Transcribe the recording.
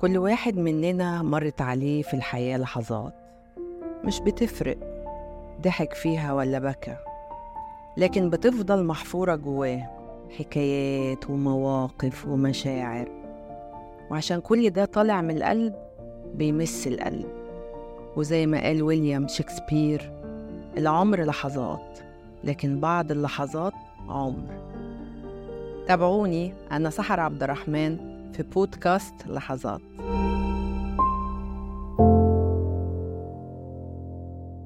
كل واحد مننا مرت عليه في الحياة لحظات. مش بتفرق ضحك فيها ولا بكى لكن بتفضل محفورة جواه حكايات ومواقف ومشاعر. وعشان كل ده طالع من القلب بيمس القلب. وزي ما قال ويليام شكسبير العمر لحظات لكن بعض اللحظات عمر. تابعوني أنا سحر عبد الرحمن. في بودكاست لحظات.